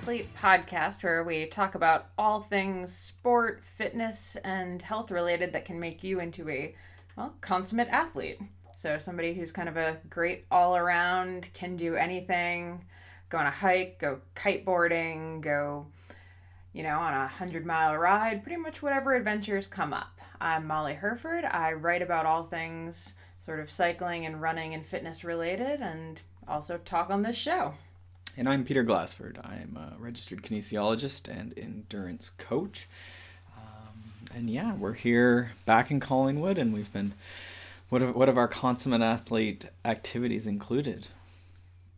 Athlete podcast, where we talk about all things sport, fitness, and health related that can make you into a, well, consummate athlete. So, somebody who's kind of a great all around, can do anything, go on a hike, go kiteboarding, go, you know, on a 100 mile ride, pretty much whatever adventures come up. I'm Molly Hurford. I write about all things sort of cycling and running and fitness related, and also talk on this show. And I'm Peter Glassford. I'm a registered kinesiologist and endurance coach. Um, and yeah, we're here back in Collingwood, and we've been. What have, what have our consummate athlete activities included?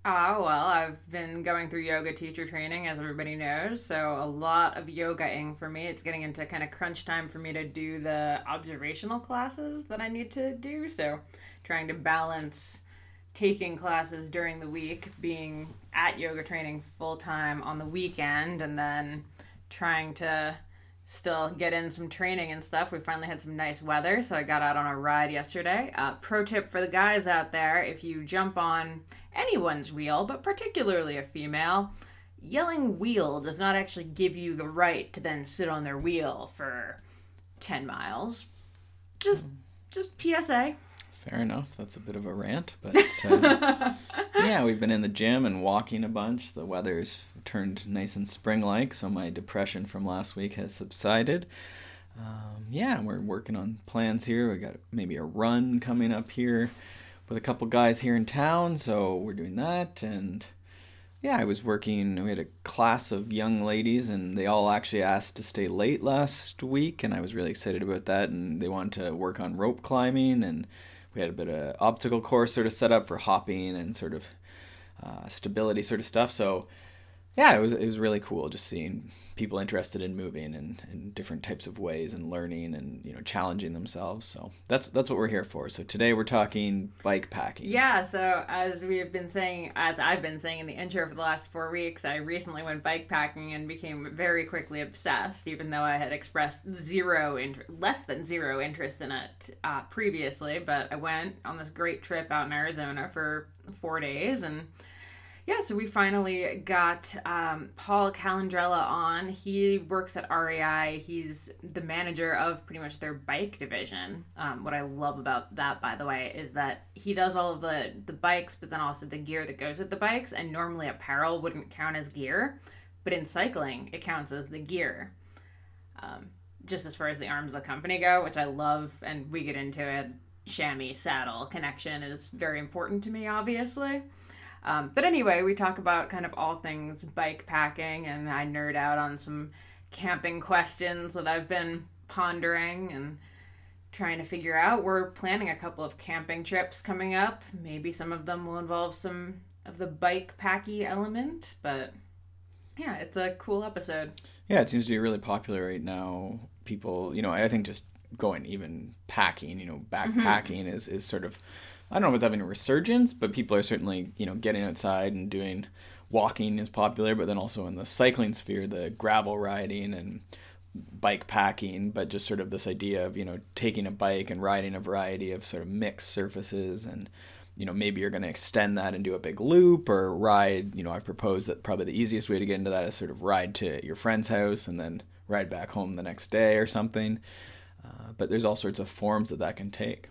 Ah, uh, well, I've been going through yoga teacher training, as everybody knows. So, a lot of yogaing for me. It's getting into kind of crunch time for me to do the observational classes that I need to do. So, trying to balance taking classes during the week, being at yoga training full time on the weekend, and then trying to still get in some training and stuff. We finally had some nice weather, so I got out on a ride yesterday. Uh, pro tip for the guys out there if you jump on anyone's wheel, but particularly a female, yelling wheel does not actually give you the right to then sit on their wheel for 10 miles. Just, just PSA. Fair enough. That's a bit of a rant, but uh, yeah, we've been in the gym and walking a bunch. The weather's turned nice and spring-like, so my depression from last week has subsided. Um, yeah, we're working on plans here. We got maybe a run coming up here with a couple guys here in town, so we're doing that. And yeah, I was working. We had a class of young ladies, and they all actually asked to stay late last week, and I was really excited about that. And they wanted to work on rope climbing and we had a bit of obstacle course sort of set up for hopping and sort of uh, stability sort of stuff. So yeah, it was it was really cool just seeing people interested in moving and in different types of ways and learning and you know challenging themselves. So that's that's what we're here for. So today we're talking bike packing. Yeah. So as we have been saying, as I've been saying in the intro for the last four weeks, I recently went bike packing and became very quickly obsessed. Even though I had expressed zero, inter- less than zero interest in it uh, previously, but I went on this great trip out in Arizona for four days and yeah, so we finally got um, Paul Calandrella on. He works at REI. He's the manager of pretty much their bike division. Um, what I love about that, by the way, is that he does all of the the bikes, but then also the gear that goes with the bikes. And normally apparel wouldn't count as gear, but in cycling it counts as the gear. Um, just as far as the arms of the company go, which I love, and we get into it. Chamois saddle connection is very important to me, obviously. Um, but anyway, we talk about kind of all things bike packing, and I nerd out on some camping questions that I've been pondering and trying to figure out. We're planning a couple of camping trips coming up. Maybe some of them will involve some of the bike packy element, but yeah, it's a cool episode. Yeah, it seems to be really popular right now. People, you know, I think just going even packing, you know, backpacking mm-hmm. is, is sort of I don't know if it's having a resurgence, but people are certainly, you know, getting outside and doing walking is popular, but then also in the cycling sphere, the gravel riding and bike packing, but just sort of this idea of, you know, taking a bike and riding a variety of sort of mixed surfaces and you know, maybe you're going to extend that and do a big loop or ride, you know, I've proposed that probably the easiest way to get into that is sort of ride to your friend's house and then ride back home the next day or something. Uh, but there's all sorts of forms that that can take.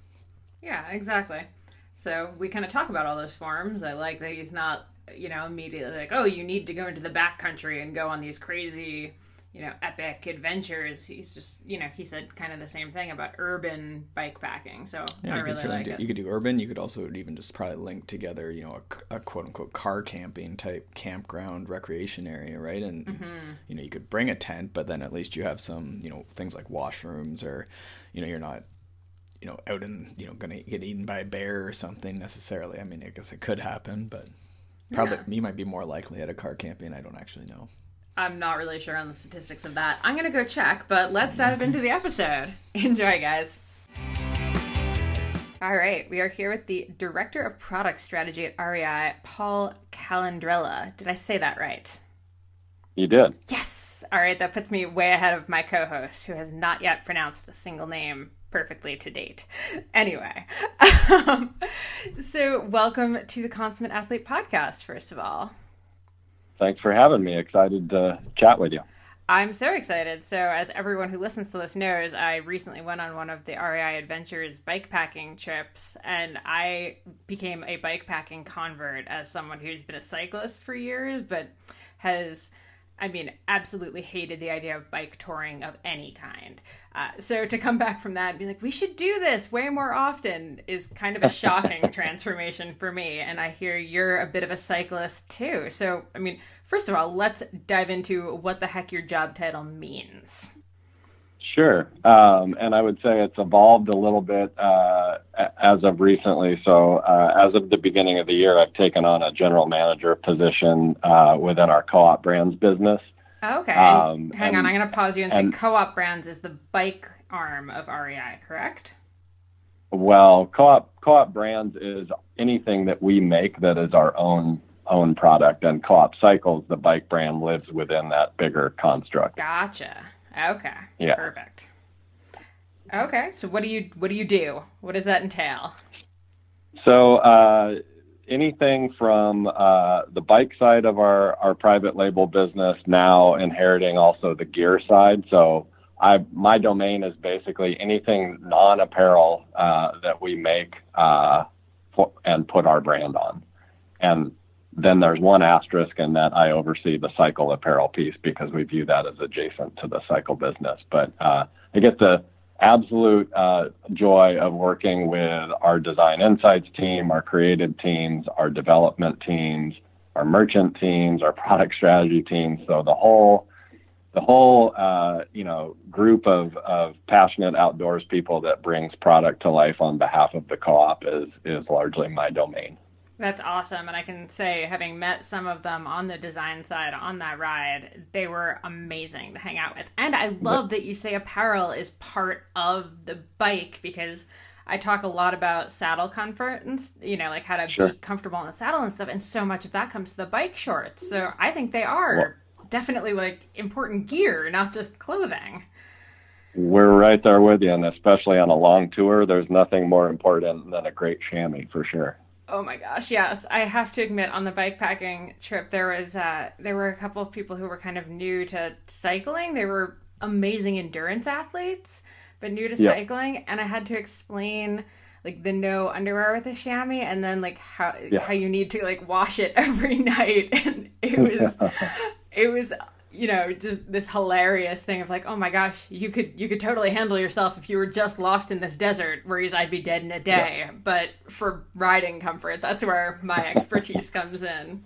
Yeah, exactly. So we kind of talk about all those forms. I like that he's not, you know, immediately like, oh, you need to go into the backcountry and go on these crazy, you know, epic adventures. He's just, you know, he said kind of the same thing about urban bike packing. So yeah, I you really could like do, it. You could do urban. You could also even just probably link together, you know, a, a quote unquote car camping type campground recreation area, right? And Mm-hmm. you know, you could bring a tent, but then at least you have some, you know, things like washrooms or, you know, you're not you know, out in, you know, gonna get eaten by a bear or something necessarily. I mean, I guess it could happen, but probably Yeah. you might be more likely at a car camping. I don't actually know. I'm not really sure on the statistics of that. I'm gonna go check, but let's dive into the episode. Enjoy, guys. All right, we are here with the Director of Product Strategy at REI, Paul Calandrella. Did I say that right? You did. Yes! All right, that puts me way ahead of my co host, who has not yet pronounced the single name perfectly to date. Anyway, um, so welcome to the Consummate Athlete podcast, first of all. thanks for having me. Excited to chat with you. I'm so excited. So, as everyone who listens to this knows, I recently went on one of the REI Adventures bike packing trips, and I became a bike packing convert as someone who's been a cyclist for years, but has I mean, absolutely hated the idea of bike touring of any kind. Uh, so to come back from that and be like, we should do this way more often is kind of a shocking transformation for me. And I hear you're a bit of a cyclist too. So, I mean, first of all, let's dive into what the heck your job title means. Sure. Um, and I would say it's evolved a little bit uh, as of recently. So, uh, as of the beginning of the year, I've taken on a general manager position uh, within our co op brands business. Okay. Um, Hang and, on. I'm going to pause you and, and say co op brands is the bike arm of REI, correct? Well, co-op co-op brands is anything that we make that is our own own product, and co-op cycles, the bike brand, lives within that bigger construct. Gotcha. Okay. Yeah. Perfect. Okay. So what do you what do you do? What does that entail? So uh, anything from uh, the bike side of our our private label business now inheriting also the gear side. So I my domain is basically anything non apparel uh, that we make uh, for, and put our brand on. And then there's one asterisk in that I oversee the cycle apparel piece because we view that as adjacent to the cycle business. But uh, I get the absolute uh, joy of working with our design insights team, our creative teams, our development teams, our merchant teams, our product strategy teams. So the whole the whole uh, you know group of, of passionate outdoors people that brings product to life on behalf of the co-op is is largely my domain. That's awesome. And I can say, having met some of them on the design side on that ride, they were amazing to hang out with. And I love that you say apparel is part of the bike because I talk a lot about saddle comfort and, you know, like how to sure. be comfortable in the saddle and stuff. And so much of that comes to the bike shorts. So mm. I think they are definitely like important gear, not just clothing. We're right there with you. And especially on a long tour, there's nothing more important than a great chamois for sure. Oh my gosh, yes. I have to admit, on the bike packing trip, there was uh, there were a couple of people who were kind of new to cycling. They were amazing endurance athletes, but new to cycling, and I had to explain like the no underwear with a chamois, and then like how yeah. how you need to like wash it every night, and it was it was you know just this hilarious thing of like oh my gosh you could you could totally handle yourself if you were just lost in this desert whereas i'd be dead in a day. Yeah. but for riding comfort that's where my expertise comes in.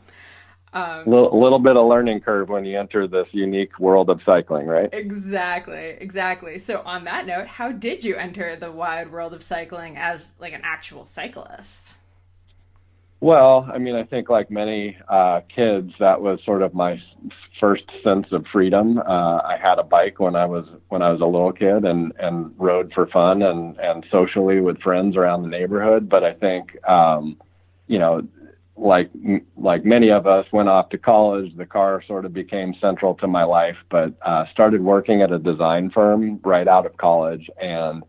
Um, little, little bit of learning curve when you enter this unique world of cycling right? Exactly exactly. So on that note how did you enter the wide world of cycling as like an actual cyclist well, I mean, I think like many uh, kids, that was sort of my first sense of freedom. Uh, I had a bike when I was when I was a little kid, and and rode for fun and and socially with friends around the neighborhood. But I think, um, you know, like like many of us, went off to college. The car sort of became central to my life. But uh, started working at a design firm right out of college, and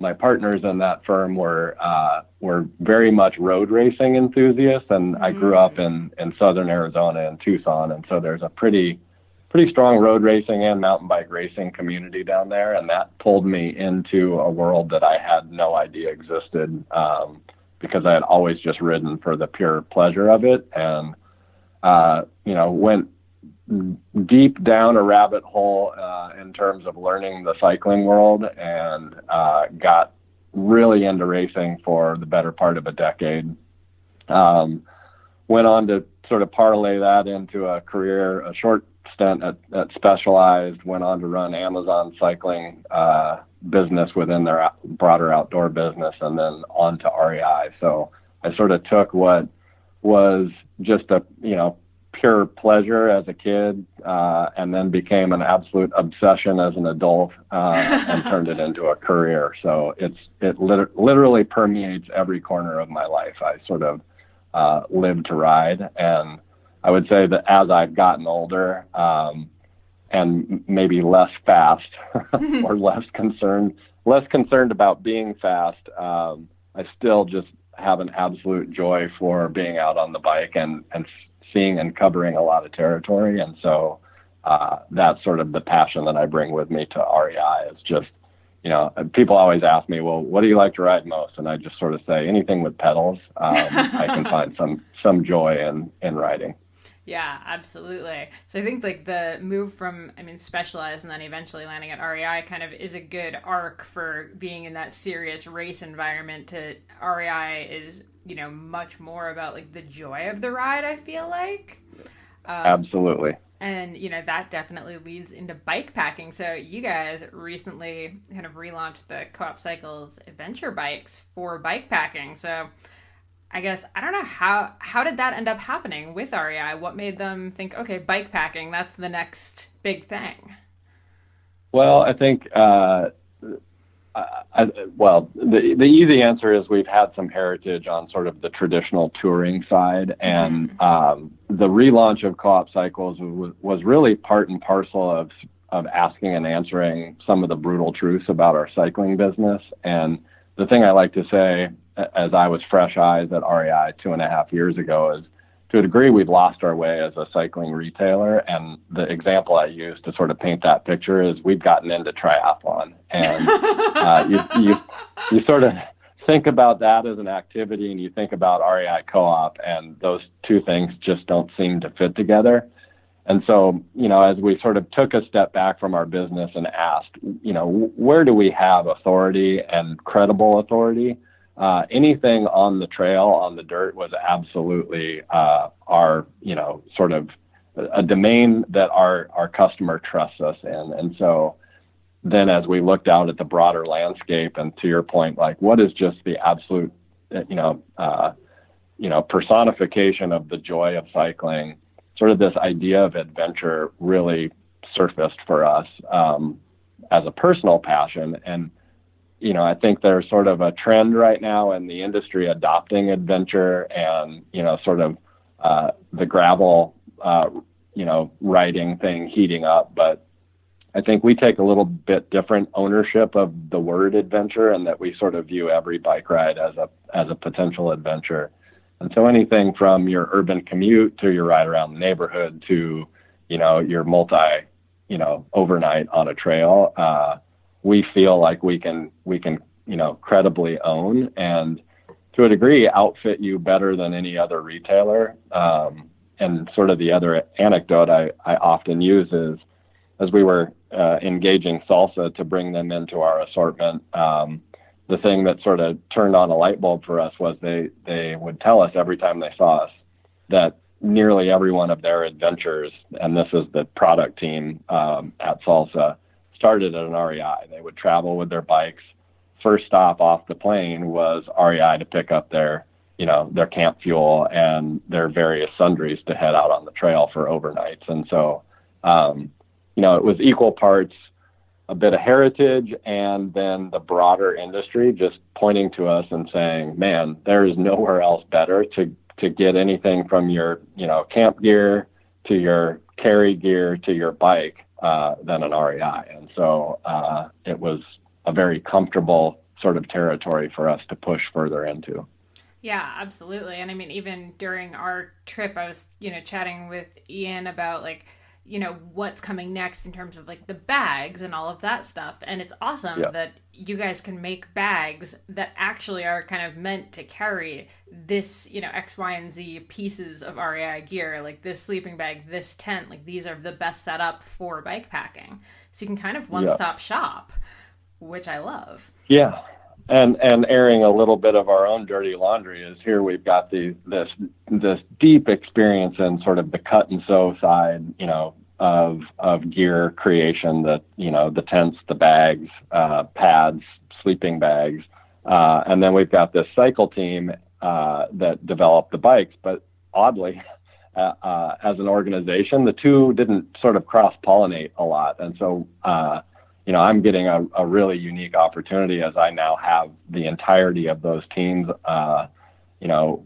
my partners in that firm were uh, were very much road racing enthusiasts, and. I grew up mm. in in southern Arizona in Tucson, and so there's a pretty pretty strong road racing and mountain bike racing community down there, and that pulled me into a world that I had no idea existed um, because I had always just ridden for the pure pleasure of it, and uh, you know went deep down a rabbit hole uh, in terms of learning the cycling world and uh, got really into racing for the better part of a decade. Um, went on to sort of parlay that into a career, a short stint at, at Specialized, went on to run Amazon cycling uh, business within their broader outdoor business, and then on to REI. So I sort of took what was just a, you know, pure pleasure as a kid, uh, and then became an absolute obsession as an adult, uh, and turned it into a career. So it's it lit- literally permeates every corner of my life. I sort of uh, live to ride, and I would say that as I've gotten older, um, and maybe less fast or less concerned, less concerned about being fast, um, I still just have an absolute joy for being out on the bike and and seeing and covering a lot of territory, and so uh, that's sort of the passion that I bring with me to REI. Is just you know, people always ask me, well, what do you like to ride most? And I just sort of say anything with pedals. Um, I can find some some joy in in riding. Yeah, absolutely. So I think like the move from I mean specialized and then eventually landing at REI kind of is a good arc for being in that serious race environment to REI is, you know, much more about like the joy of the ride, I feel like. Um, Absolutely. And you know that definitely leads into bike packing. So you guys recently kind of relaunched the Co-op Cycles adventure bikes for bike packing. So I guess I don't know how how did that end up happening with REI? What made them think, okay, bike packing, that's the next big thing? Well, I think, uh, I, well, the the easy answer is we've had some heritage on sort of the traditional touring side, and mm-hmm. um, the relaunch of Co-op Cycles was, was really part and parcel of of asking and answering some of the brutal truths about our cycling business. And the thing I like to say as I was fresh eyes at REI two and a half years ago is to a degree we've lost our way as a cycling retailer and the example I use to sort of paint that picture is we've gotten into triathlon and uh, you, you you sort of think about that as an activity and you think about REI co-op and those two things just don't seem to fit together. And so, you know, as we sort of took a step back from our business and asked, you know, where do we have authority and credible authority? Uh, anything on the trail on the dirt was absolutely uh, our you know sort of a domain that our our customer trusts us in. And so then as we looked out at the broader landscape and to your point like what is just the absolute you know uh, you know personification of the joy of cycling sort of this idea of adventure really surfaced for us um, as a personal passion. And you know, I think there's sort of a trend right now in the industry adopting adventure and, you know, sort of uh, the gravel, uh, you know, riding thing heating up. But I think we take a little bit different ownership of the word adventure and that we sort of view every bike ride as a, as a potential adventure. And so anything from your urban commute to your ride around the neighborhood to, you know, your multi, you know, overnight on a trail, uh, we feel like we can we can you know credibly own and to a degree outfit you better than any other retailer. Um, and sort of the other anecdote I, I often use is as we were uh, engaging salsa to bring them into our assortment, um, the thing that sort of turned on a light bulb for us was they they would tell us every time they saw us that nearly every one of their adventures, and this is the product team um, at Salsa, started at an REI. They would travel with their bikes. First stop off the plane was REI to pick up their, you know, their camp fuel and their various sundries to head out on the trail for overnights. And so, um, you know, it was equal parts a bit of heritage and then the broader industry just pointing to us and saying, man, there is nowhere else better to, to get anything from your, you know, camp gear to your carry gear to your bike uh, than an REI. And so uh, it was a very comfortable sort of territory for us to push further into. Yeah, absolutely. And I mean, even during our trip, I was, you know, chatting with Ian about like, you know what's coming next in terms of like the bags and all of that stuff and it's awesome yeah. that you guys can make bags that actually are kind of meant to carry this you know x y and z pieces of rei gear like this sleeping bag this tent like these are the best setup for bike packing so you can kind of one stop yeah. shop which i love yeah and and airing a little bit of our own dirty laundry is here we've got the this this deep experience in sort of the cut and sew side you know of of gear creation that you know the tents the bags uh, pads sleeping bags. Uh, and then we've got this cycle team uh, that developed the bikes. But oddly uh, uh, as an organization the two didn't sort of cross pollinate a lot. And so uh, you know, I'm getting a, a really unique opportunity as I now have the entirety of those teams, uh, you know,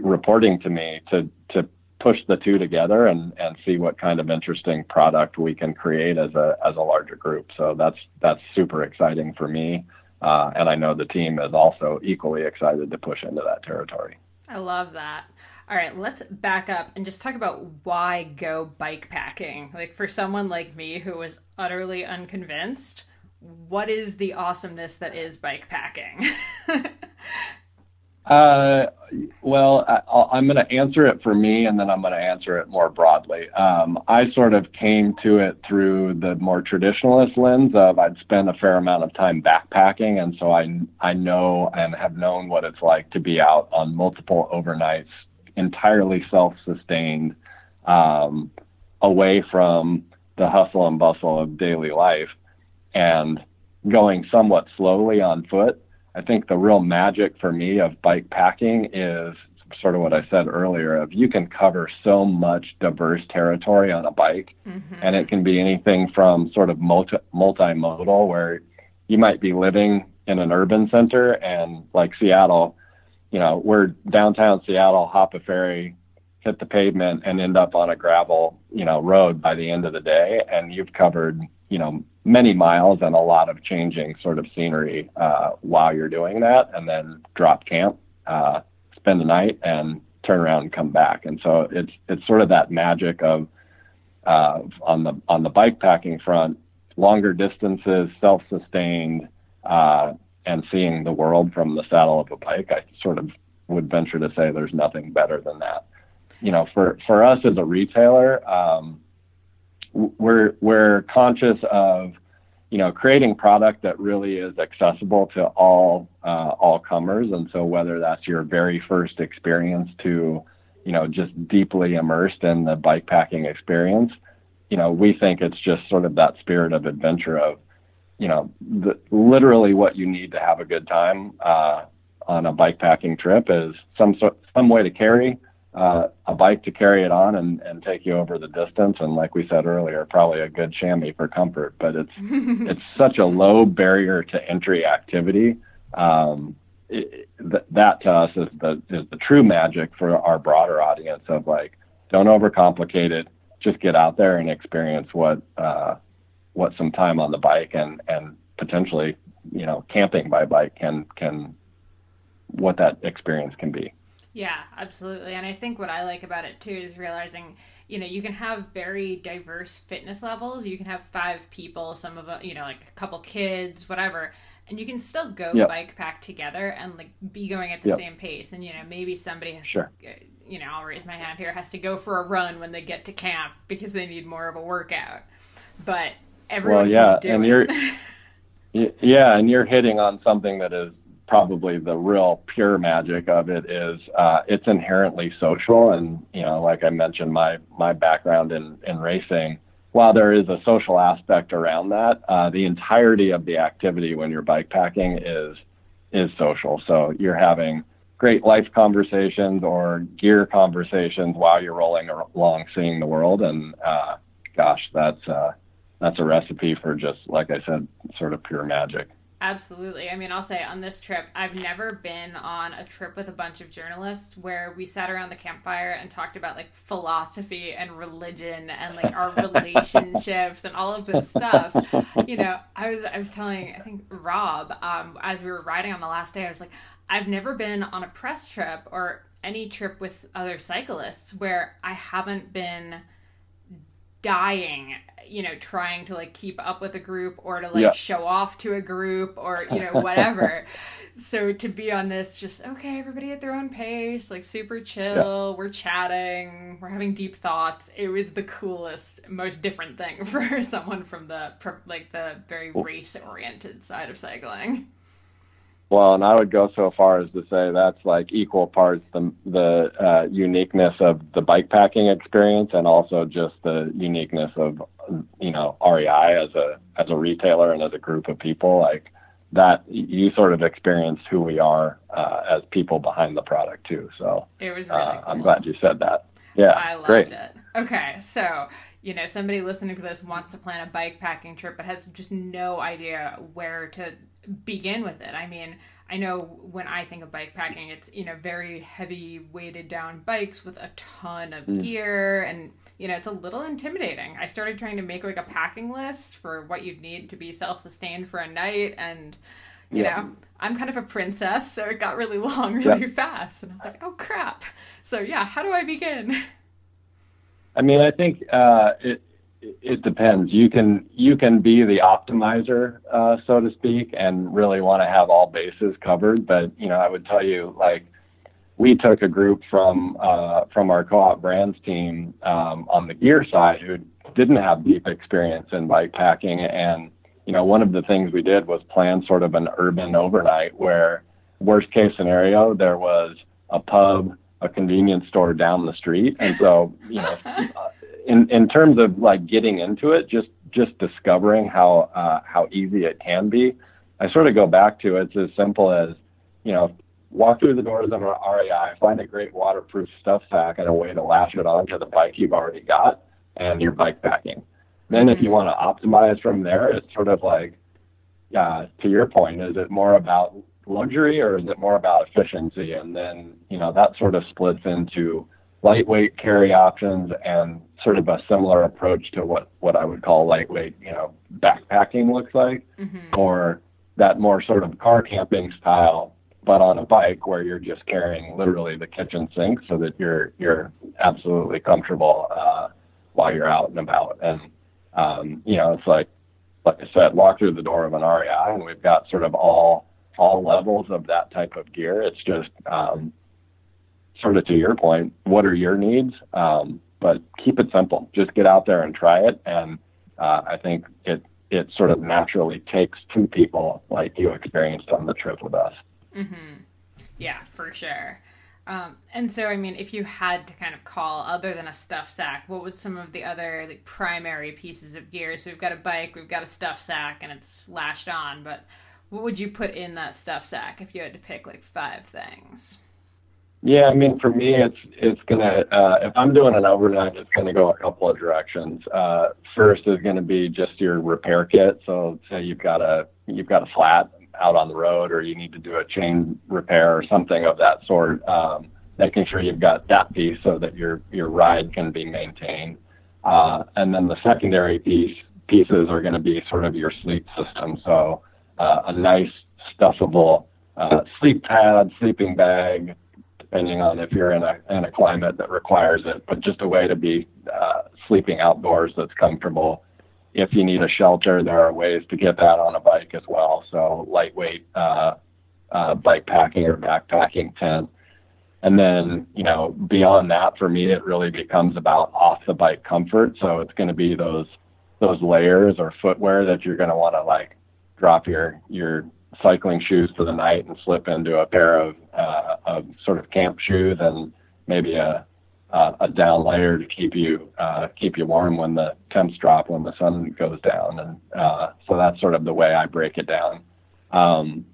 reporting to me to to push the two together and and see what kind of interesting product we can create as a as a larger group. So that's that's super exciting for me, uh, and I know the team is also equally excited to push into that territory. I love that. All right, let's back up and just talk about why go bike packing. Like for someone like me who was utterly unconvinced, what is the awesomeness that is bike packing? Uh, well, I, am going to answer it for me, and then I'm going to answer it more broadly. Um, I sort of came to it through the more traditionalist lens of I'd spent a fair amount of time backpacking, and so I I know and have known what it's like to be out on multiple overnights, entirely self-sustained, um, away from the hustle and bustle of daily life, and going somewhat slowly on foot I think the real magic for me of bike packing is sort of what I said earlier of you can cover so much diverse territory on a bike mm-hmm. and it can be anything from sort of multi multimodal where you might be living in an urban center and like Seattle, you know, we're downtown Seattle, hop a ferry, hit the pavement and end up on a gravel, you know, road by the end of the day and you've covered, you know, many miles and a lot of changing sort of scenery uh, while you're doing that, and then drop camp, uh, spend the night, and turn around and come back. And so it's it's sort of that magic of uh, on the on the bike packing front, longer distances, self-sustained, uh, and seeing the world from the saddle of a bike. I sort of would venture to say there's nothing better than that. You know, for for us as a retailer. Um, we're we're conscious of you know creating product that really is accessible to all uh, all comers and so whether that's your very first experience to you know just deeply immersed in the bike packing experience you know we think it's just sort of that spirit of adventure of you know the, literally what you need to have a good time uh, on a bike packing trip is some sort, some way to carry uh, a bike to carry it on and, and take you over the distance. And like we said earlier, probably a good chamois for comfort. But it's it's such a low barrier to entry activity. Um, it, th- that to us is the is the true magic for our broader audience of like don't overcomplicate it. Just get out there and experience what uh, what some time on the bike and and potentially you know camping by bike can can what that experience can be. Yeah, absolutely. And I think what I like about it too is realizing, you know, you can have very diverse fitness levels. You can have five people, some of them, you know, like a couple kids, whatever, and you can still go yep. bike pack together and like be going at the yep. same pace. And you know, maybe somebody has sure. to, uh, you know, I'll raise my hand here, has to go for a run when they get to camp because they need more of a workout. But everyone, well, yeah, and you're, yeah, and you're hitting on something that is probably the real pure magic of it is uh, it's inherently social. And you know, like I mentioned, my my background in in racing. While there is a social aspect around that, uh, the entirety of the activity when you're bike packing is is social. So you're having great life conversations or gear conversations while you're rolling along, seeing the world. And uh, gosh, that's uh, that's a recipe for just like I said, sort of pure magic. Absolutely. I mean, I'll say on this trip, I've never been on a trip with a bunch of journalists where we sat around the campfire and talked about like philosophy and religion and like our relationships and all of this stuff. You know, I was I was telling I think Rob um, as we were riding on the last day, I was like, I've never been on a press trip or any trip with other cyclists where I haven't been dying you know trying to like keep up with a group or to like yeah. show off to a group or you know whatever so to be on this just okay everybody at their own pace like super chill yeah. we're chatting we're having deep thoughts it was the coolest most different thing for someone from the like the very race oriented side of cycling well, and I would go so far as to say that's like equal parts the the uh, uniqueness of the bike packing experience and also just the uniqueness of you know REI as a as a retailer and as a group of people. Like that, you sort of experienced who we are uh, as people behind the product too. So it was really uh, cool. I'm glad you said that. Yeah, I loved great. it. Okay, so you know somebody listening to this wants to plan a bike packing trip but has just no idea where to begin with it. I mean, I know when I think of bike packing, it's you know very heavy weighted down bikes with a ton of mm. gear, and you know it's a little intimidating. I started trying to make like a packing list for what you'd need to be self sustained for a night, and you yeah. know, I'm kind of a princess, so it got really long really yeah. fast. And I was like, oh crap. So yeah, how do I begin? I mean, I think uh, it it depends. You can you can be the optimizer, uh, so to speak, and really want to have all bases covered. But you know, I would tell you like we took a group from uh, from our co-op brands team um, on the gear side who didn't have deep experience in bike packing, and you know, one of the things we did was plan sort of an urban overnight where worst case scenario there was a pub, a convenience store down the street, and so you know. in in terms of like getting into it, just just discovering how uh, how easy it can be, I sort of go back to it's as simple as you know walk through the doors of an REI, find a great waterproof stuff sack and a way to lash it onto the bike you've already got, and you're bike packing. Then if you want to optimize from there, it's sort of like, uh, to your point, is it more about luxury or is it more about efficiency? And then you know that sort of splits into lightweight carry options and sort of a similar approach to what what I would call lightweight, you know, backpacking looks like, mm-hmm. or that more sort of car camping style, but on a bike where you're just carrying literally the kitchen sink so that you're you're absolutely comfortable uh, while you're out and about. And um, you know, it's like like I said, walk through the door of an REI, and we've got sort of all all levels of that type of gear. It's just um, sort of to your point, what are your needs? Um, but keep it simple. Just get out there and try it. And uh, I think it it sort of naturally takes two people like you experienced on the trip with us. Mm-hmm. Yeah, for sure. Um, and so, I mean, if you had to kind of call, other than a stuff sack, what would some of the other like primary pieces of gear? So we've got a bike, we've got a stuff sack, and it's lashed on. But what would you put in that stuff sack if you had to pick like five things? Yeah, I mean, for me, it's it's gonna uh, if I'm doing an overnight, it's gonna go a couple of directions. Uh, first is gonna be just your repair kit. So say you've got a you've got a flat out on the road, or you need to do a chain repair or something of that sort. Um, making sure you've got that piece so that your your ride can be maintained. Uh, and then the secondary piece pieces are going to be sort of your sleep system. So uh, a nice stuffable uh, sleep pad, sleeping bag, depending on if you're in a in a climate that requires it, but just a way to be uh, sleeping outdoors that's comfortable. If you need a shelter, there are ways to get that on a bike as well. So lightweight uh, uh, bike packing or backpacking tent. And then, you know, beyond that, for me, it really becomes about off the bike comfort. So it's going to be those those layers or footwear that you're going to want to like drop your your cycling shoes for the night and slip into a pair of, uh, of sort of camp shoes and maybe a, uh, a down layer to keep you uh, keep you warm when the temps drop when the sun goes down and uh, so that's sort of the way I break it down. Um,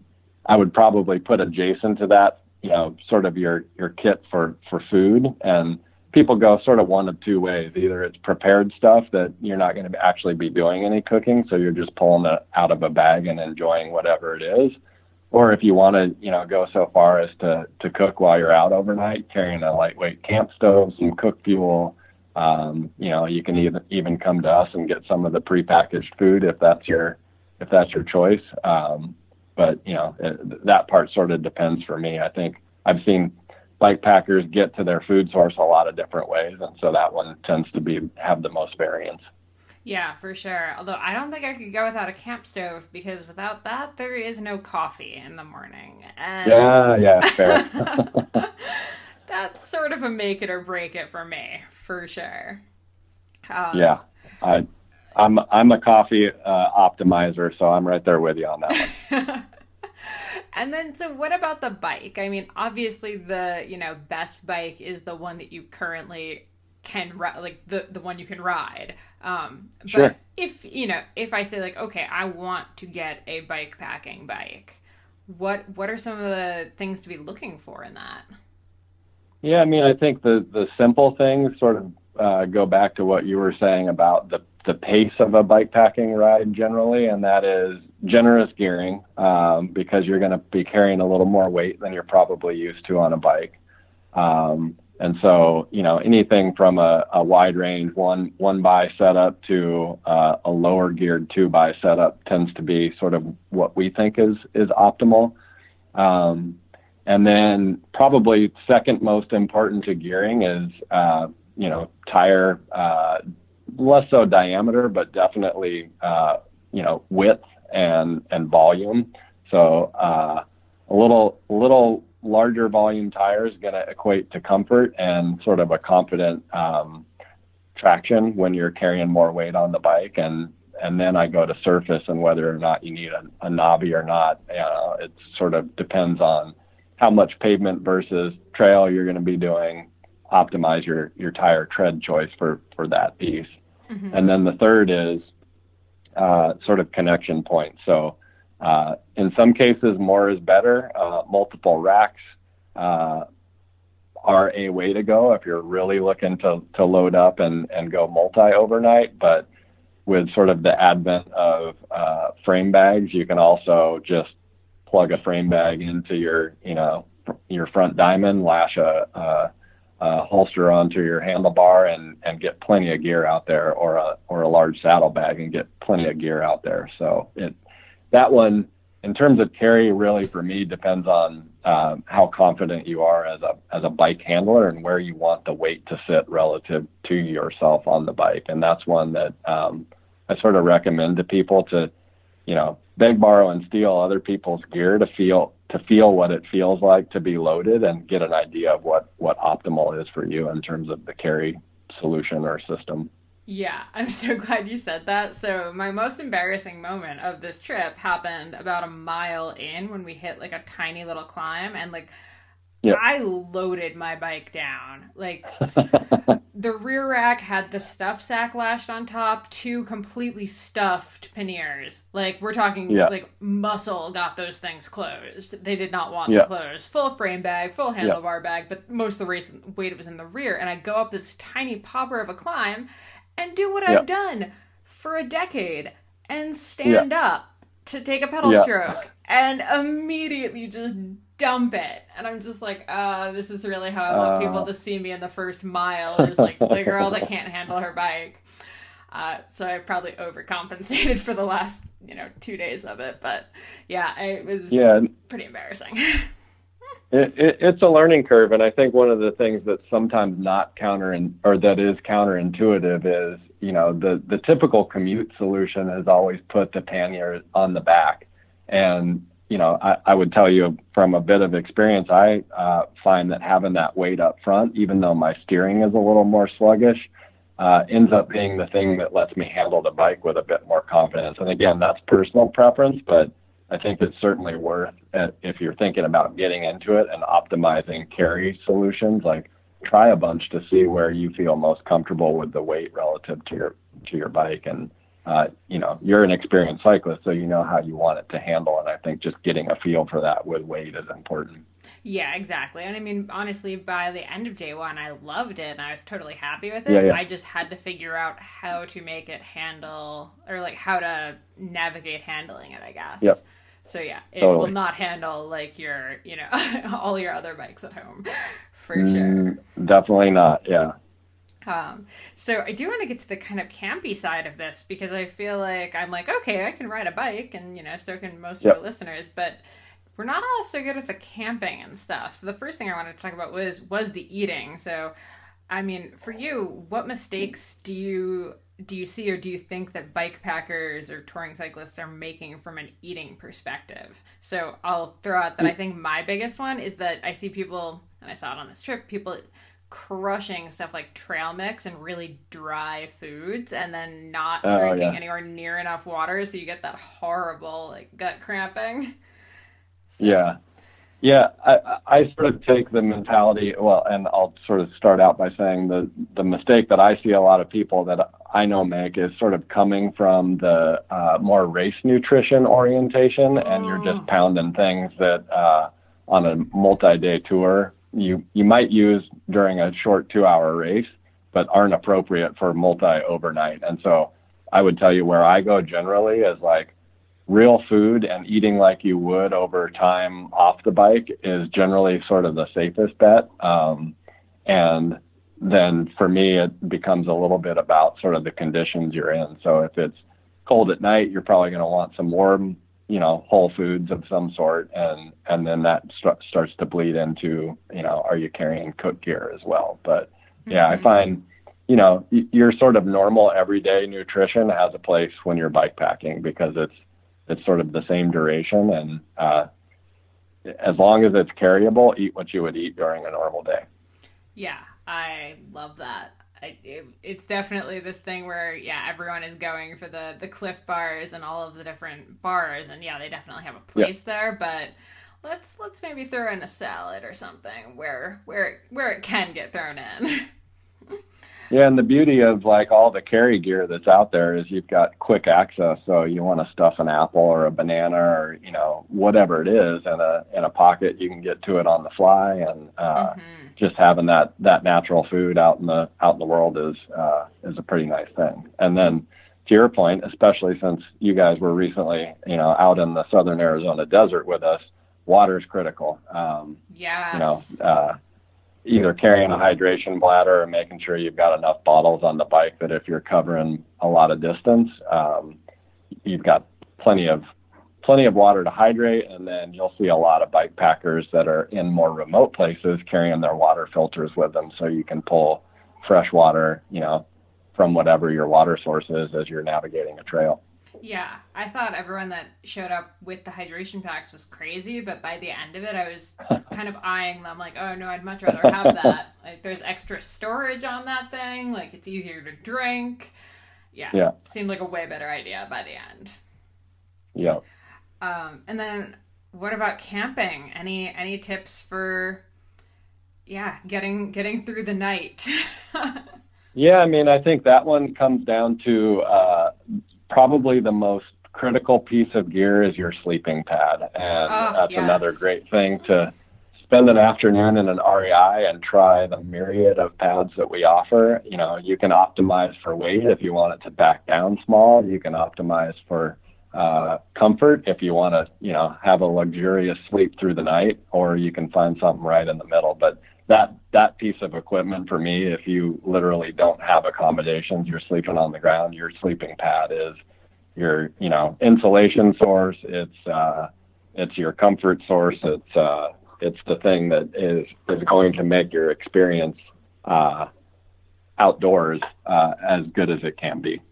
I would probably put adjacent to that, you know, sort of your your kit for for food and people go sort of one of two ways. Either it's prepared stuff that you're not going to actually be doing any cooking, so you're just pulling it out of a bag and enjoying whatever it is. Or if you want to, you know, go so far as to to cook while you're out overnight, carrying a lightweight camp stove, some cook fuel. Um, you know, you can even even come to us and get some of the prepackaged food if that's your if that's your choice. Um, but you know, it, that part sort of depends for me. I think I've seen bike packers get to their food source a lot of different ways, and so that one tends to be have the most variance. Yeah, for sure. Although I don't think I could go without a camp stove because without that, there is no coffee in the morning. And yeah, yeah, fair. that's sort of a make it or break it for me, for sure. Um, yeah, I, I'm I'm a coffee uh, optimizer, so I'm right there with you on that one. And then, so what about the bike? I mean, obviously, the you know best bike is the one that you currently can ride, like the the one you can ride. Um, but sure. if you know, if I say like, okay, I want to get a bike packing bike, what what are some of the things to be looking for in that? Yeah, I mean, I think the the simple things sort of uh, go back to what you were saying about the the pace of a bike packing ride generally, and that is generous gearing um, because you're going to be carrying a little more weight than you're probably used to on a bike. Um, And so, you know, anything from a, a wide range one one by setup to uh, a lower geared two by setup tends to be sort of what we think is is optimal. Um, and then probably second most important to gearing is uh, you know tire uh, less so diameter, but definitely uh, you know width and and volume. So uh, a little little larger volume tire is going to equate to comfort and sort of a confident um, traction when you're carrying more weight on the bike. And and then I go to surface and whether or not you need a, a knobby or not. Uh, it sort of depends on how much pavement versus trail you're going to be doing. Optimize your your tire tread choice for for that piece. Mm-hmm. And then the third is uh, sort of connection point. So uh, in some cases, more is better. Uh, multiple racks uh, are a way to go if you're really looking to, to load up and, and go multi overnight. But with sort of the advent of uh, frame bags, you can also just plug a frame bag into your, you know, your front diamond, lash a, a, a holster onto your handlebar, and and get plenty of gear out there, or a or a large saddle bag and get plenty of gear out there. So it that one, in terms of carry, really for me depends on um, how confident you are as a as a bike handler and where you want the weight to sit relative to yourself on the bike. And that's one that um, I sort of recommend to people to, you know, beg, borrow, and steal other people's gear to feel to feel what it feels like to be loaded and get an idea of what what optimal is for you in terms of the carry solution or system. Yeah, I'm so glad you said that. So, my most embarrassing moment of this trip happened about a mile in when we hit like a tiny little climb and like. I loaded my bike down. Like the rear rack had the stuff sack lashed on top, two completely stuffed panniers. Like we're talking yep. like muscle got those things closed. They did not want yep. to close. Full frame bag, full handlebar bag, but most of the weight was in the rear. And I go up this tiny popper of a climb and do what I've done for a decade and stand up to take a pedal stroke and immediately just dump it. And I'm just like, uh, this is really how I want uh, people to see me in the first mile is like the girl that can't handle her bike. Uh, so I probably overcompensated for the last, you know, two days of it. But yeah, it was yeah. pretty embarrassing. It, it, it's a learning curve, and I think one of the things that's sometimes not counter and or that is counterintuitive is you know the the typical commute solution has always put the pannier on the back, and you know I, I would tell you from a bit of experience, I uh, find that having that weight up front, even though my steering is a little more sluggish, uh, ends up being the thing that lets me handle the bike with a bit more confidence. And again, that's personal preference, but I think it's certainly worth it if you're thinking about getting into it and optimizing carry solutions. Like try a bunch to see where you feel most comfortable with the weight relative to your to your bike and uh, you know you're an experienced cyclist so you know how you want it to handle and i think just getting a feel for that with weight is important yeah exactly and i mean honestly by the end of day one i loved it and i was totally happy with it yeah, yeah. i just had to figure out how to make it handle or like how to navigate handling it i guess yep. So yeah, it totally. will not handle like your, you know, all your other bikes at home, for mm, sure. Definitely not. Yeah. Um, so I do want to get to the kind of campy side of this because I feel like I'm like, okay, I can ride a bike, and you know, so can most yep. of our listeners, but we're not all so good at the camping and stuff. So the first thing I wanted to talk about was was the eating. So, I mean, for you, what mistakes do you do you see or do you think that bike packers or touring cyclists are making from an eating perspective? So I'll throw out that I think my biggest one is that I see people, and I saw it on this trip, people crushing stuff like trail mix and really dry foods and then not oh, drinking yeah. anywhere near enough water so you get that horrible like gut cramping. So. Yeah. Yeah, I, I sort of take the mentality. Well, and I'll sort of start out by saying the the mistake that I see a lot of people that I know make is sort of coming from the uh, more race nutrition orientation, and you're just mm. pounding things that uh, on a multi-day tour you you might use during a short two-hour race, but aren't appropriate for multi-overnight. And so I would tell you where I go generally is like real food and eating like you would over time off the bike is generally sort of the safest bet. Um, and then for me, it becomes a little bit about sort of the conditions you're in. So if it's cold at night, you're probably going to want some warm, you know, whole foods of some sort, and and then that st- starts to bleed into, you know, are you carrying cook gear as well? But yeah, mm-hmm. I find, you know, your sort of normal everyday nutrition has a place when you're bike packing because it's it's sort of the same duration and uh, as long as it's carryable, eat what you would eat during a normal day. Yeah, I love that. I, it, it's definitely this thing where yeah everyone is going for the the Clif bars and all of the different bars and yeah they definitely have a place yeah. there but let's let's maybe throw in a salad or something where where where it can get thrown in Yeah, and the beauty of like all the carry gear that's out there is you've got quick access. So you want to stuff an apple or a banana or you know whatever it is in a in a pocket, you can get to it on the fly, and uh, mm-hmm. just having that that natural food out in the out in the world is uh, is a pretty nice thing. And then to your point, especially since you guys were recently you know out in the southern Arizona desert with us, water is critical. Um, yeah. You know. Uh, either carrying a hydration bladder or making sure you've got enough bottles on the bike that if you're covering a lot of distance, um, you've got plenty of plenty of water to hydrate. And then you'll see a lot of bike packers that are in more remote places carrying their water filters with them, so you can pull fresh water, you know, from whatever your water source is as you're navigating a trail. Yeah, I thought everyone that showed up with the hydration packs was crazy, but by the end of it, I was kind of eyeing them like, oh no, I'd much rather have that. like, there's extra storage on that thing. Like, it's easier to drink. Yeah, yeah, seemed like a way better idea by the end. Yeah. Um, and then what about camping? Any any tips for, yeah, getting getting through the night? yeah, I mean, I think that one comes down to. Uh, probably the most critical piece of gear is your sleeping pad. And oh, that's yes. another great thing to spend an afternoon in an REI and try the myriad of pads that we offer. You know, you can optimize for weight if you want it to back down small. You can optimize for uh, comfort if you want to, you know, have a luxurious sleep through the night, or you can find something right in the middle. But that that piece of equipment for me, if you literally don't have accommodations, you're sleeping on the ground. Your sleeping pad is your you know insulation source. It's uh, it's your comfort source. It's uh, it's the thing that is is going to make your experience uh, outdoors uh, as good as it can be.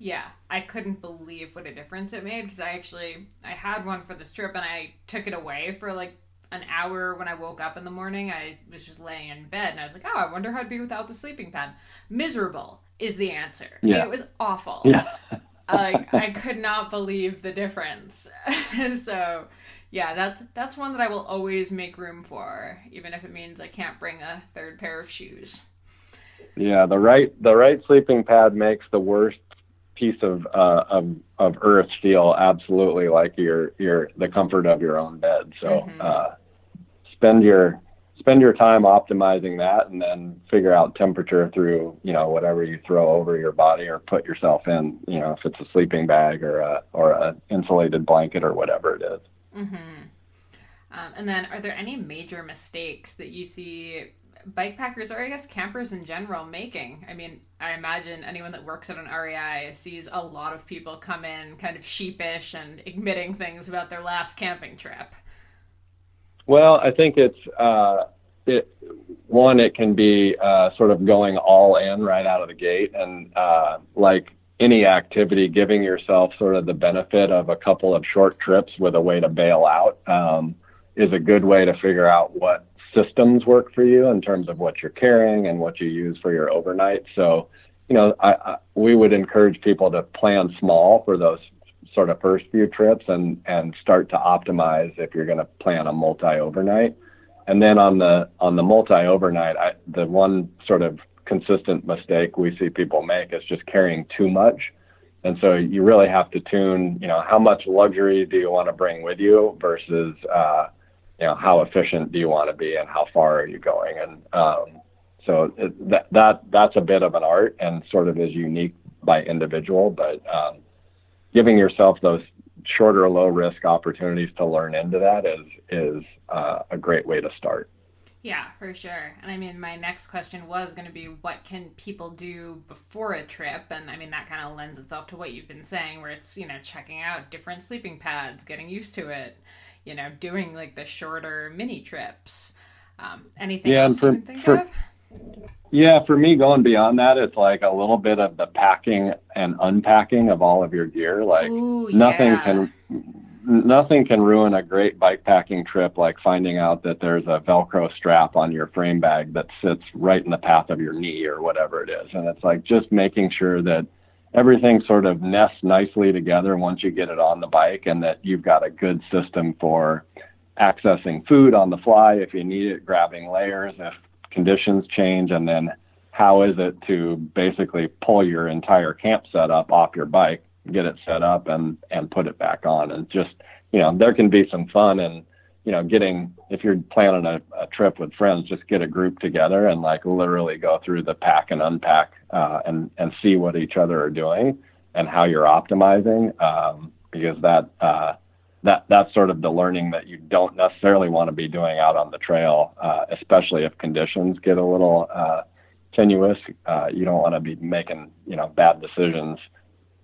Yeah, I couldn't believe what a difference it made because I actually I had one for this trip and I took it away for like an hour when I woke up in the morning. I was just laying in bed and I was like, oh, I wonder how I'd be without the sleeping pad. Miserable is the answer. Yeah. It was awful. Yeah. like I could not believe the difference. so, yeah, that's that's one that I will always make room for, even if it means I can't bring a third pair of shoes. Yeah, the right the right sleeping pad makes the worst piece of uh, of of earth feel absolutely like your your the comfort of your own bed. So mm-hmm. uh, spend your spend your time optimizing that, and then figure out temperature through you know whatever you throw over your body or put yourself in. You know if it's a sleeping bag or a or a insulated blanket or whatever it is. Mm-hmm. Um, and then, are there any major mistakes that you see bike packers or I guess campers in general making? I mean, I imagine anyone that works at an REI sees a lot of people come in kind of sheepish and admitting things about their last camping trip. Well, I think it's uh, it one. It can be uh, sort of going all in right out of the gate, and uh, like any activity, giving yourself sort of the benefit of a couple of short trips with a way to bail out um, is a good way to figure out what systems work for you in terms of what you're carrying and what you use for your overnight. So, you know, I, I, we would encourage people to plan small for those sort of first few trips and and start to optimize if you're going to plan a multi overnight. And then on the on the multi overnight, the one sort of consistent mistake we see people make is just carrying too much. And so you really have to tune, you know, how much luxury do you want to bring with you versus uh, you know how efficient do you want to be and how far are you going and um, so it, that that that's a bit of an art and sort of is unique by individual but um, giving yourself those shorter low risk opportunities to learn into that is is uh, a great way to start Yeah, for sure. And I mean, my next question was going to be what can people do before a trip? And I mean, that kind of lends itself to what you've been saying, where it's, you know, checking out different sleeping pads, getting used to it, you know, doing like the shorter mini trips. Um, anything yeah, else for, you can think for, of? Yeah, for me, going beyond that, it's like a little bit of the packing and unpacking of all of your gear. Like Ooh, nothing yeah. can nothing can ruin a great bike packing trip like finding out that there's a velcro strap on your frame bag that sits right in the path of your knee or whatever it is and it's like just making sure that everything sort of nests nicely together once you get it on the bike and that you've got a good system for accessing food on the fly if you need it grabbing layers if conditions change and then how is it to basically pull your entire camp setup off your bike get it set up and and put it back on. And just you know there can be some fun and you know getting if you're planning a, a trip with friends just get a group together and like literally go through the pack and unpack uh, and and see what each other are doing and how you're optimizing um, because that uh, that that's sort of the learning that you don't necessarily want to be doing out on the trail, uh, especially if conditions get a little uh, tenuous. Uh, you don't want to be making you know bad decisions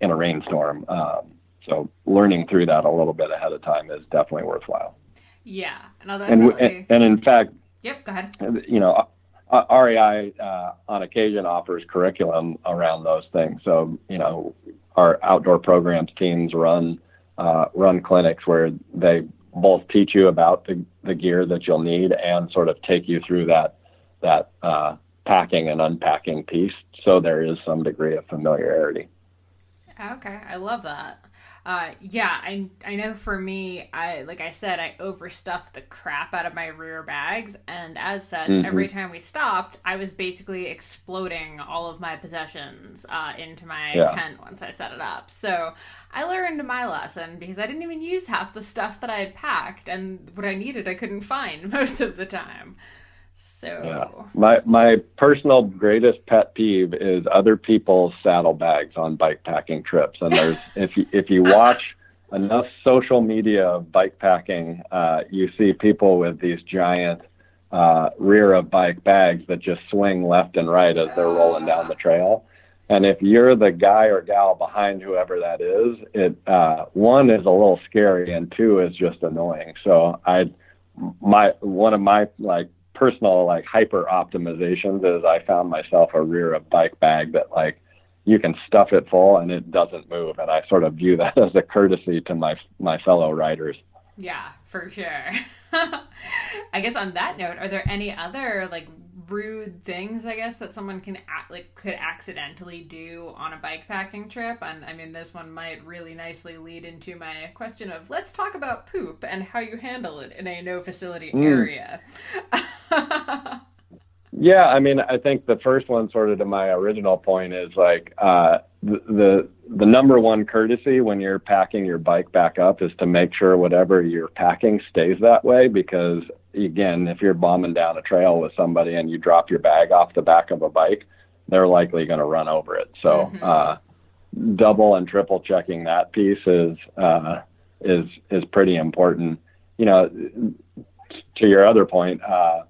in a rainstorm. Um, so learning through that a little bit ahead of time is definitely worthwhile. Yeah, and and, and in fact, yep, go ahead. You know, REI uh, on occasion offers curriculum around those things. So you know, our outdoor programs teams run uh, run clinics where they both teach you about the, the gear that you'll need and sort of take you through that that uh, packing and unpacking piece. So there is some degree of familiarity. Okay, I love that. Uh, yeah, I I know for me, I like I said, I overstuffed the crap out of my rear bags, and as such, mm-hmm. every time we stopped, I was basically exploding all of my possessions uh, into my yeah. tent once I set it up. So I learned my lesson because I didn't even use half the stuff that I had packed, and what I needed, I couldn't find most of the time. So yeah. my my personal greatest pet peeve is other people's saddlebags on bike packing trips. And there's if you if you watch enough social media of bike packing, uh, you see people with these giant uh, rear of bike bags that just swing left and right as they're rolling down the trail. And if you're the guy or gal behind whoever that is, it uh, one is a little scary, and two is just annoying. So I, my one of my like personal like hyper optimizations is I found myself a rear of bike bag that like you can stuff it full and it doesn't move and I sort of view that as a courtesy to my my fellow riders. Yeah, for sure. I guess on that note, are there any other like rude things I guess that someone can like could accidentally do on a bike packing trip and I mean this one might really nicely lead into my question of let's talk about poop and how you handle it in a no facility mm. area. yeah, I mean I think the first one sort of to my original point is like uh the, the the number one courtesy when you're packing your bike back up is to make sure whatever you're packing stays that way because again if you're bombing down a trail with somebody and you drop your bag off the back of a bike they're likely going to run over it so mm-hmm. uh, double and triple checking that piece is uh, is is pretty important you know to your other point uh,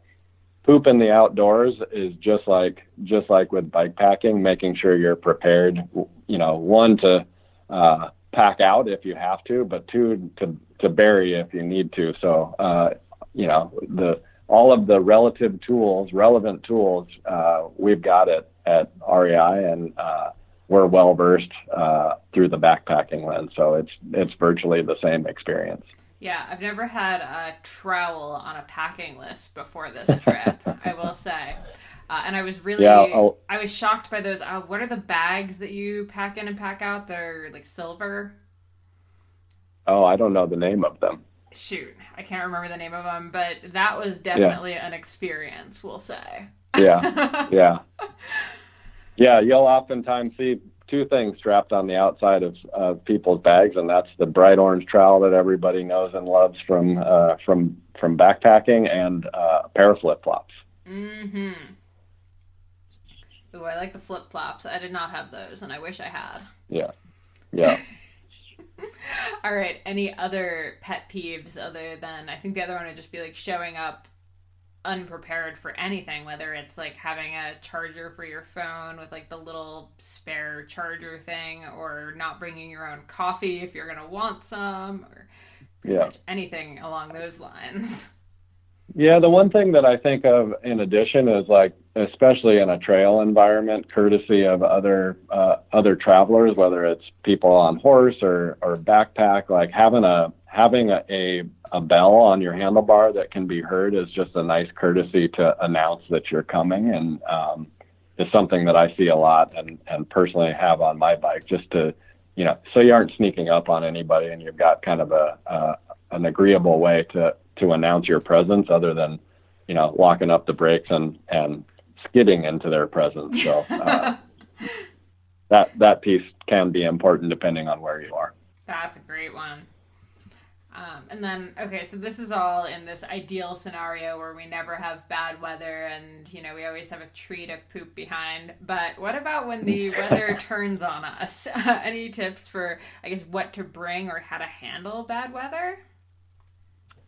poop in the outdoors is just like just like with bike packing, making sure you're prepared. You know, one to uh, pack out if you have to, but two to to bury if you need to. So uh, you know the all of the relative tools, relevant tools, uh, we've got it at REI, and uh, we're well versed uh, through the backpacking lens. So it's it's virtually the same experience. Yeah, I've never had a trowel on a packing list before this trip. I will say, uh, and I was really, yeah, I was shocked by those. Uh, what are the bags that you pack in and pack out? They're like silver. Oh, I don't know the name of them. Shoot, I can't remember the name of them, but that was definitely yeah. an experience. We'll say. yeah, yeah, yeah. You'll oftentimes see two things strapped on the outside of uh, people's bags, and that's the bright orange trowel that everybody knows and loves from uh, from from backpacking, and uh, a pair of flip flops. Mm-hmm. Ooh, I like the flip flops. I did not have those, and I wish I had. Yeah, yeah. All right. Any other pet peeves other than I think the other one would just be like showing up unprepared for anything, whether it's like having a charger for your phone with like the little spare charger thing, or not bringing your own coffee if you're gonna want some, or Yeah. anything along those lines. Yeah, the one thing that I think of in addition is like, especially in a trail environment, courtesy of other uh, other travelers, whether it's people on horse or or backpack, like having a having a, a a bell on your handlebar that can be heard is just a nice courtesy to announce that you're coming, and um, is something that I see a lot and and personally have on my bike just to you know so you aren't sneaking up on anybody and you've got kind of a, a an agreeable way to to announce your presence other than you know locking up the brakes and and skidding into their presence so uh, that that piece can be important depending on where you are That's a great one. Um, and then, okay, so this is all in this ideal scenario where we never have bad weather and, you know, we always have a tree to poop behind. But what about when the weather turns on us? Any tips for, I guess, what to bring or how to handle bad weather?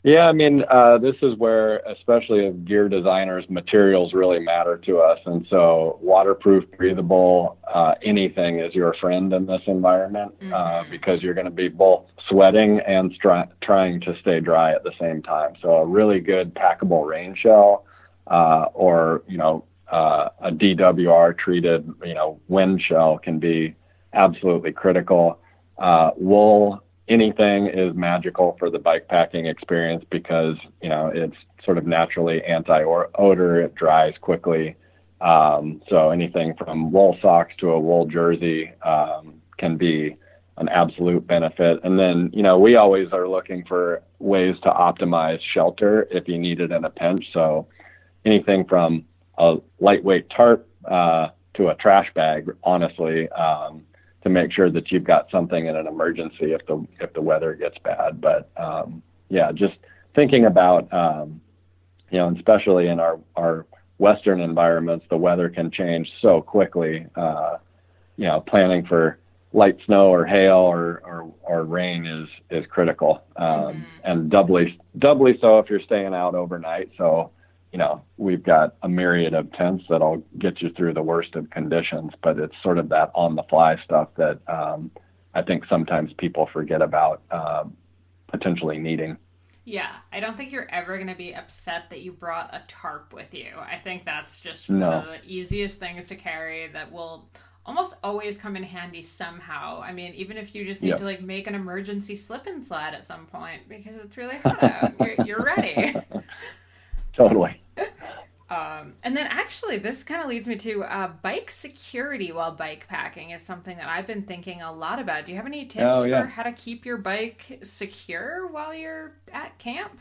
Yeah, I mean, uh, this is where, especially as gear designers, materials really matter to us. And so, waterproof, breathable, uh, anything is your friend in this environment uh, Mhm. because you're going to be both sweating and stri- trying to stay dry at the same time. So, a really good packable rain shell uh, or, you know, uh, a DWR treated, you know, wind shell can be absolutely critical. Uh, wool anything is magical for the bike packing experience because you know it's sort of naturally anti-odor. It dries quickly. Um, so anything from wool socks to a wool jersey um, can be an absolute benefit. And then you know we always are looking for ways to optimize shelter if you need it in a pinch. So anything from a lightweight tarp uh, to a trash bag, honestly. Um, to make sure that you've got something in an emergency if the if the weather gets bad. But um, yeah, just thinking about um, you know, and especially in our our western environments, the weather can change so quickly. Uh, you know, planning for light snow or hail or or, or rain is is critical, um, Mhm. and doubly doubly so if you're staying out overnight. So you know, we've got a myriad of tents that'll get you through the worst of conditions, but it's sort of that on the fly stuff that um, I think sometimes people forget about um, potentially needing. Yeah, I don't think you're ever going to be upset that you brought a tarp with you. I think that's just No. one of the easiest things to carry that will almost always come in handy somehow. I mean, even if you just need Yep. to like make an emergency slip and slide at some point because it's really hot out, you're, you're ready. Totally. Um, and then actually, this kind of leads me to uh, bike security while bike packing is something that I've been thinking a lot about. Do you have any tips Oh, yeah. for how to keep your bike secure while you're at camp?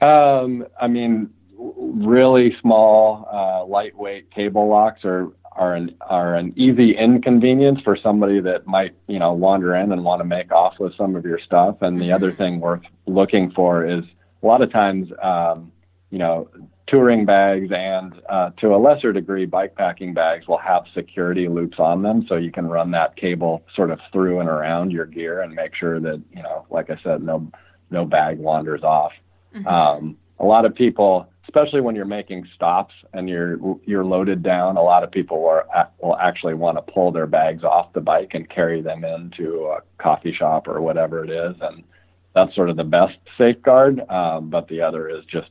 Um, I mean, really small, uh, lightweight cable locks are are an are an easy inconvenience for somebody that might you know wander in and want to make off with some of your stuff. And the other Mhm. thing worth looking for is a lot of times, um, you know, touring bags and uh, to a lesser degree, bike packing bags will have security loops on them, so you can run that cable sort of through and around your gear and make sure that you know, like I said, no no bag wanders off. Mhm. Um, a lot of people, especially when you're making stops and you're you're loaded down, a lot of people are, will actually want to pull their bags off the bike and carry them into a coffee shop or whatever it is, and that's sort of the best safeguard. Um, but the other is just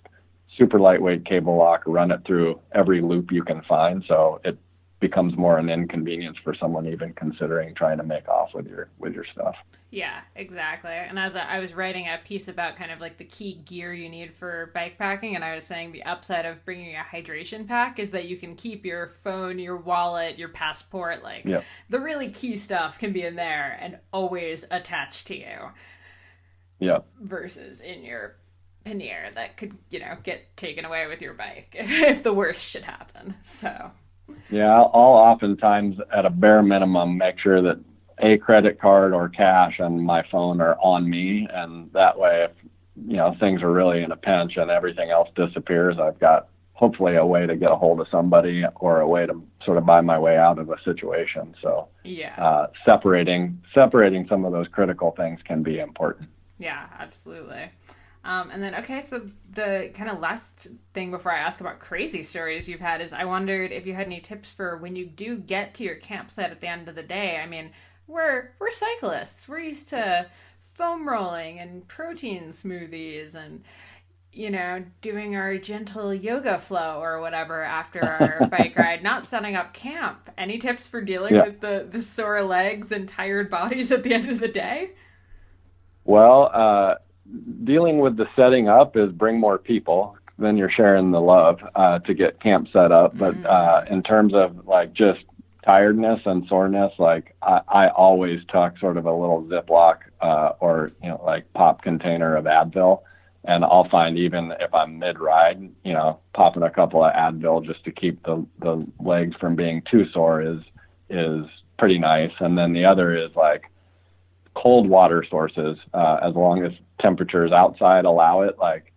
super lightweight cable lock, run it through every loop you can find, so it becomes more an inconvenience for someone even considering trying to make off with your with your stuff. Yeah, exactly. And as I was writing a piece about kind of like the key gear you need for bike packing, and I was saying the upside of bringing a hydration pack is that you can keep your phone, your wallet, your passport, like Yep. the really key stuff can be in there and always attached to you Yeah. versus in your pannier that could, you know, get taken away with your bike if, if the worst should happen. So, Yeah, I'll, I'll oftentimes, at a bare minimum, make sure that a credit card or cash and my phone are on me, and that way, if you know things are really in a pinch and everything else disappears, I've got hopefully a way to get a hold of somebody or a way to sort of buy my way out of a situation. So yeah. uh, separating separating some of those critical things can be important. Yeah, absolutely. Um, and then, okay, so the kind of last thing before I ask about crazy stories you've had is I wondered if you had any tips for when you do get to your campsite at the end of the day. I mean, we're we're cyclists. We're used to foam rolling and protein smoothies and you know, doing our gentle yoga flow or whatever after our bike ride, not setting up camp. Any tips for dealing yeah. with the, the sore legs and tired bodies at the end of the day? Well, uh, dealing with the setting up is bring more people. Then you're sharing the love uh, to get camp set up. But mm. uh, in terms of like just tiredness and soreness, like I, I always tuck sort of a little Ziploc uh, or you know like pop container of Advil and I'll find even if I'm mid ride, you know, popping a couple of Advil just to keep the the legs from being too sore is is pretty nice. And then the other is like cold water sources, uh, as long as temperatures outside allow it, like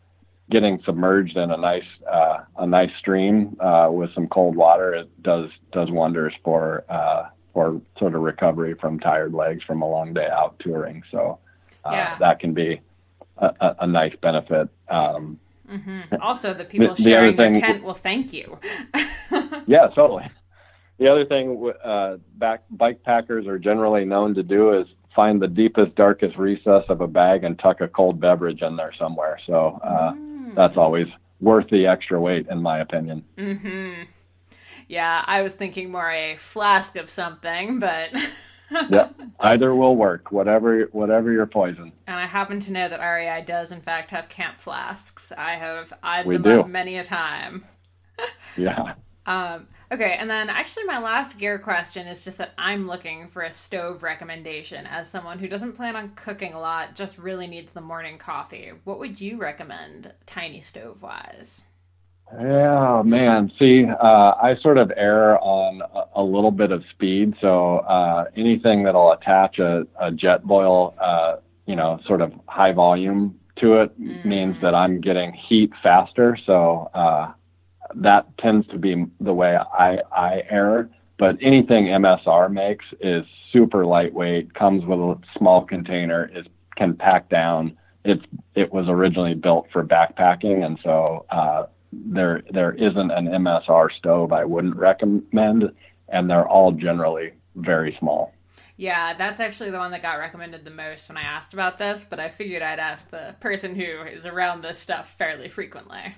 getting submerged in a nice uh, a nice stream uh, with some cold water, it does does wonders for uh, for sort of recovery from tired legs from a long day out touring. So uh, yeah. that can be a, a nice benefit. Um, mm-hmm. Also, the people the, sharing the thing, tent will thank you. yeah, totally. The other thing uh, back bike packers are generally known to do is find the deepest, darkest recess of a bag and tuck a cold beverage in there somewhere. So uh, mm. that's always worth the extra weight, in my opinion. Mm-hmm. Yeah, I was thinking more a flask of something, but yeah, either will work. Whatever, whatever your poison. And I happen to know that REI does, in fact, have camp flasks. I have eyed we them do. up many a time. yeah. Um, okay, and then actually, my last gear question is just that I'm looking for a stove recommendation as someone who doesn't plan on cooking a lot, just really needs the morning coffee. What would you recommend, tiny stove wise? Yeah, man. See, uh, I sort of err on a, a little bit of speed. So uh, anything that'll attach a, a Jetboil, uh, you know, sort of high volume to it mm. means that I'm getting heat faster. So uh, that tends to be the way I, I err. But anything MSR makes is super lightweight, comes with a small container, is can pack down. It's it was originally built for backpacking, and so uh, there there isn't an MSR stove I wouldn't recommend, and they're all generally very small. Yeah, that's actually the one that got recommended the most when I asked about this, but I figured I'd ask the person who is around this stuff fairly frequently.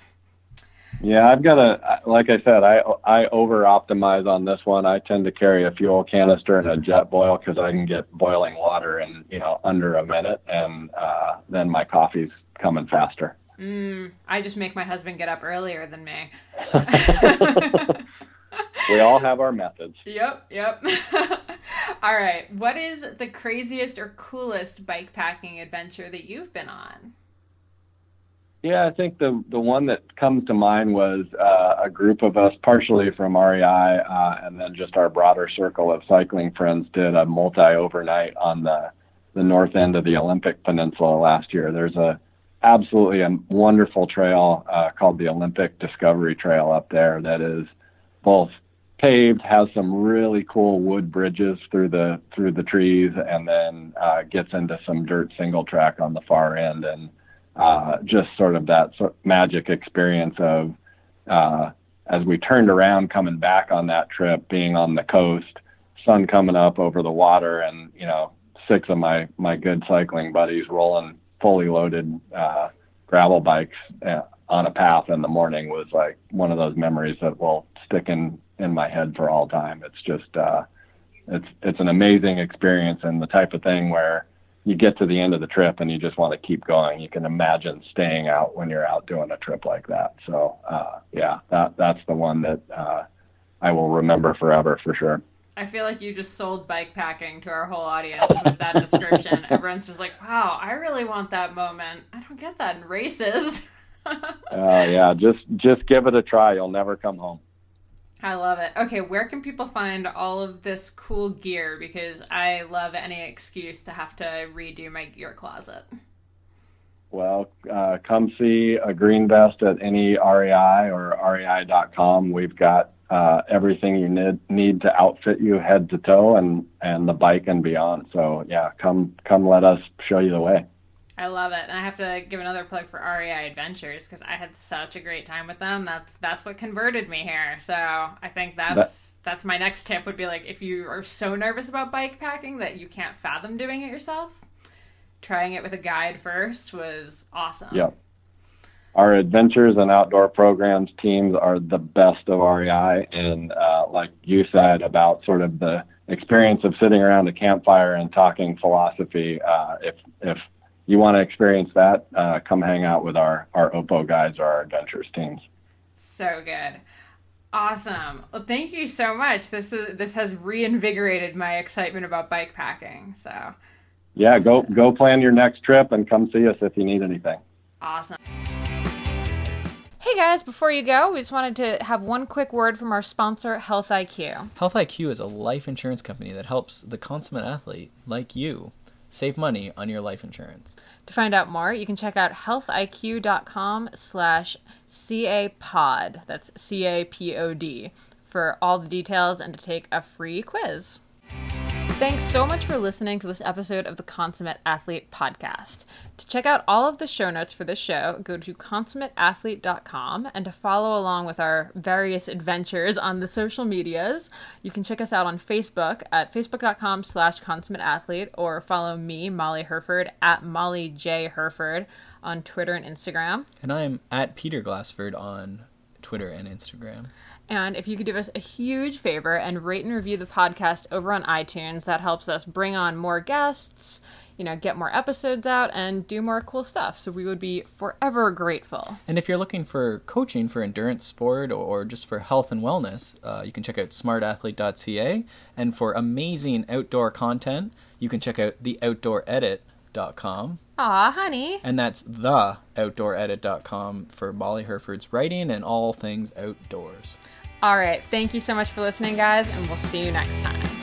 Yeah, I've got a like I said, I I over optimize on this one. I tend to carry a fuel canister and a Jetboil because I can get boiling water in you know under a minute, and uh, then my coffee's coming faster. Mm, I just make my husband get up earlier than me. we all have our methods. Yep, yep. all right. What is the craziest or coolest bike packing adventure that you've been on? Yeah, I think the the one that comes to mind was uh, a group of us, partially from REI, uh, and then just our broader circle of cycling friends, did a multi overnight on the the north end of the Olympic Peninsula last year. There's a absolutely a wonderful trail uh, called the Olympic Discovery Trail up there that is both paved, has some really cool wood bridges through the through the trees, and then uh, gets into some dirt single track on the far end, and uh, just sort of that sort of magic experience of uh, as we turned around coming back on that trip, being on the coast, sun coming up over the water, and you know six of my my good cycling buddies rolling fully loaded uh, gravel bikes uh, on a path in the morning was like one of those memories that will stick in in my head for all time. It's just uh, it's it's an amazing experience and the type of thing where you get to the end of the trip and you just want to keep going. You can imagine staying out when you're out doing a trip like that. So uh, yeah, that that's the one that uh, I will remember forever for sure. I feel like you just sold bike packing to our whole audience with that description. Everyone's just like, "Wow, I really want that moment. I don't get that in races." uh, yeah, just just give it a try. You'll never come home. I love it. Okay, where can people find all of this cool gear? Because I love any excuse to have to redo my gear closet. Well, uh, come see a green vest at any REI or rei.com. We've got uh, everything you need need to outfit you head to toe and and the bike and beyond. So yeah, come come let us show you the way. I love it, and I have to give another plug for REI Adventures because I had such a great time with them. That's that's what converted me here. So I think that's that, that's my next tip. Would be like if you are so nervous about bike packing that you can't fathom doing it yourself, trying it with a guide first was awesome. Yeah. Our adventures and outdoor programs teams are the best of REI, and uh, like you said about sort of the experience of sitting around a campfire and talking philosophy. Uh, if if you want to experience that, uh, come hang out with our our Oppo guys or our adventures teams. So good. Awesome. Well, thank you so much. This is this has reinvigorated my excitement about bike packing. So, yeah, go go plan your next trip and come see us if you need anything. Awesome. Hey guys, before you go, we just wanted to have one quick word from our sponsor, Health IQ. Health IQ is a life insurance company that helps the consummate athlete like you save money on your life insurance. To find out more, you can check out healthiq.com slash CAPOD. That's C-A-P-O-D for all the details and to take a free quiz. Thanks so much for listening to this episode of the Consummate Athlete Podcast. To check out all of the show notes for this show, go to consummateathlete.com and to follow along with our various adventures on the social medias, you can check us out on Facebook at facebook.com slash consummateathlete or follow me, Molly Hurford, at Molly J. Hurford on Twitter and Instagram. And I'm at Peter Glassford on Twitter and Instagram. And if you could do us a huge favor and rate and review the podcast over on iTunes, that helps us bring on more guests, you know, get more episodes out and do more cool stuff. So we would be forever grateful. And if you're looking for coaching for endurance sport or just for health and wellness, uh, you can check out smartathlete.ca. And for amazing outdoor content, you can check out theoutdooredit.com. Aw, honey. And that's theoutdooredit.com for Molly Hurford's writing and all things outdoors. All right. Thank you so much for listening, guys, and we'll see you next time.